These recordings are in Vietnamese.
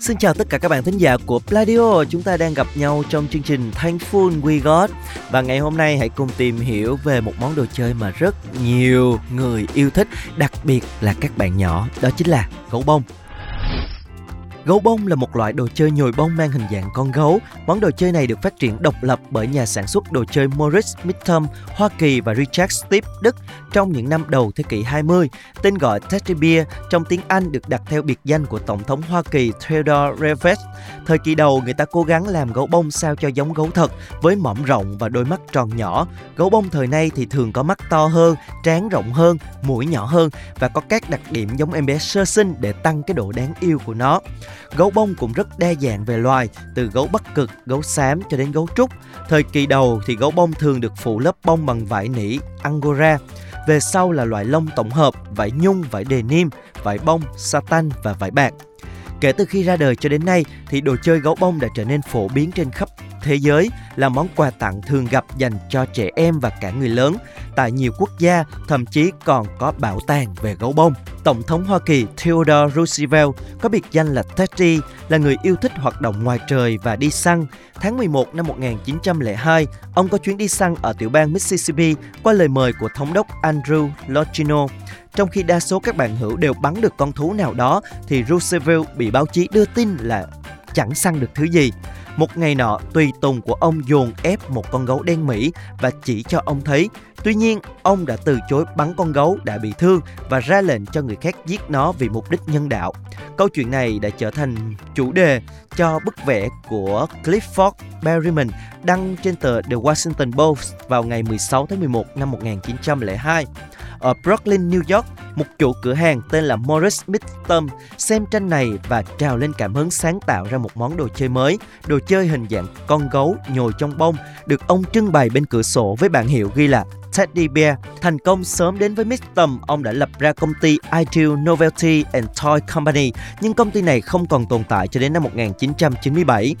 Xin chào tất cả các bạn thính giả của Pladio. Chúng ta đang gặp nhau trong chương trình Thankful We Got. Và ngày hôm nay hãy cùng tìm hiểu về một món đồ chơi mà rất nhiều người yêu thích, Đặc biệt là các bạn nhỏ. Đó chính là gấu bông. Gấu bông là một loại đồ chơi nhồi bông mang hình dạng con gấu. Món đồ chơi này được phát triển độc lập bởi nhà sản xuất đồ chơi Morris Midtom, Hoa Kỳ và Richard Stipp, Đức trong những năm đầu thế kỷ 20. Tên gọi Teddy Bear trong tiếng Anh được đặt theo biệt danh của Tổng thống Hoa Kỳ Theodore Roosevelt. Thời kỳ đầu, người ta cố gắng làm gấu bông sao cho giống gấu thật với mõm rộng và đôi mắt tròn nhỏ. Gấu bông thời nay thì thường có mắt to hơn, trán rộng hơn, mũi nhỏ hơn và có các đặc điểm giống em bé sơ sinh để tăng cái độ đáng yêu của nó. Gấu bông cũng rất đa dạng về loài, từ gấu bắc cực, gấu xám cho đến gấu trúc. Thời kỳ đầu thì gấu bông thường được phủ lớp bông bằng vải nỉ Angora. Về sau là loại lông tổng hợp, vải nhung, vải denim, vải bông, satan và vải bạc. Kể từ khi ra đời cho đến nay thì đồ chơi gấu bông đã trở nên phổ biến trên khắp thế giới là món quà tặng thường gặp dành cho trẻ em và cả người lớn. Tại nhiều quốc gia, thậm chí còn có bảo tàng về gấu bông. Tổng thống Hoa Kỳ Theodore Roosevelt có biệt danh là Teddy, là người yêu thích hoạt động ngoài trời và đi săn. Tháng 11 năm 1902, ông có chuyến đi săn ở tiểu bang Mississippi qua lời mời của thống đốc Andrew Logino. Trong khi đa số các bạn hữu đều bắn được con thú nào đó, thì Roosevelt bị báo chí đưa tin là chẳng săn được thứ gì. Một ngày nọ, tùy tùng của ông dồn ép một con gấu đen Mỹ và chỉ cho ông thấy. Tuy nhiên, ông đã từ chối bắn con gấu đã bị thương và ra lệnh cho người khác giết nó vì mục đích nhân đạo. Câu chuyện này đã trở thành chủ đề cho bức vẽ của Clifford Berryman đăng trên tờ The Washington Post vào ngày 16 tháng 11 năm 1902 ở Brooklyn, New York, một chủ cửa hàng tên là Morris Midtom xem tranh này và trào lên cảm hứng sáng tạo ra một món đồ chơi mới, đồ chơi hình dạng con gấu nhồi trong bông, được ông trưng bày bên cửa sổ với bảng hiệu ghi là Teddy Bear. Thành công sớm đến với Midtom, ông đã lập ra công ty Ideal Novelty and Toy Company, nhưng công ty này không còn tồn tại cho đến năm 1997.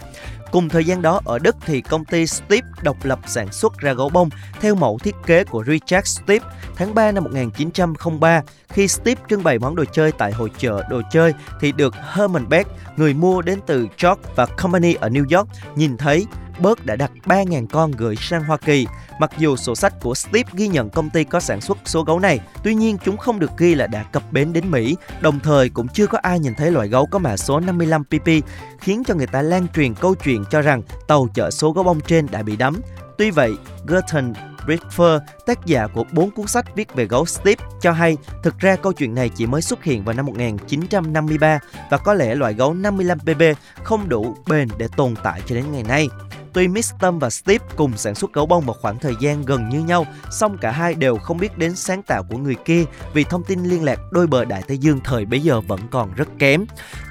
Cùng thời gian đó ở Đức thì công ty Steve độc lập sản xuất ra gấu bông theo mẫu thiết kế của Richard Steve. Tháng 3 năm 1903, khi Steve trưng bày món đồ chơi tại hội chợ đồ chơi thì được Herman Beck, người mua đến từ George và Company ở New York, nhìn thấy Bớt đã đặt 3.000 con gửi sang Hoa Kỳ. Mặc dù sổ sách của Steve ghi nhận công ty có sản xuất số gấu này, tuy nhiên chúng không được ghi là đã cập bến đến Mỹ, đồng thời cũng chưa có ai nhìn thấy loại gấu có mã số 55 PP, khiến cho người ta lan truyền câu chuyện cho rằng tàu chở số gấu bông trên đã bị đắm. Tuy vậy, Gerton Bridfer, tác giả của bốn cuốn sách viết về gấu Steve, cho hay thực ra câu chuyện này chỉ mới xuất hiện vào năm 1953 và có lẽ loại gấu 55PB không đủ bền để tồn tại cho đến ngày nay. Tuy Mistom và Steve cùng sản xuất gấu bông một khoảng thời gian gần như nhau, song cả hai đều không biết đến sáng tạo của người kia vì thông tin liên lạc đôi bờ Đại Tây Dương thời bấy giờ vẫn còn rất kém.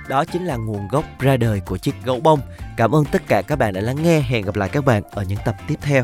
Đó chính là nguồn gốc ra đời của chiếc gấu bông. Cảm ơn tất cả các bạn đã lắng nghe. Hẹn gặp lại các bạn ở những tập tiếp theo.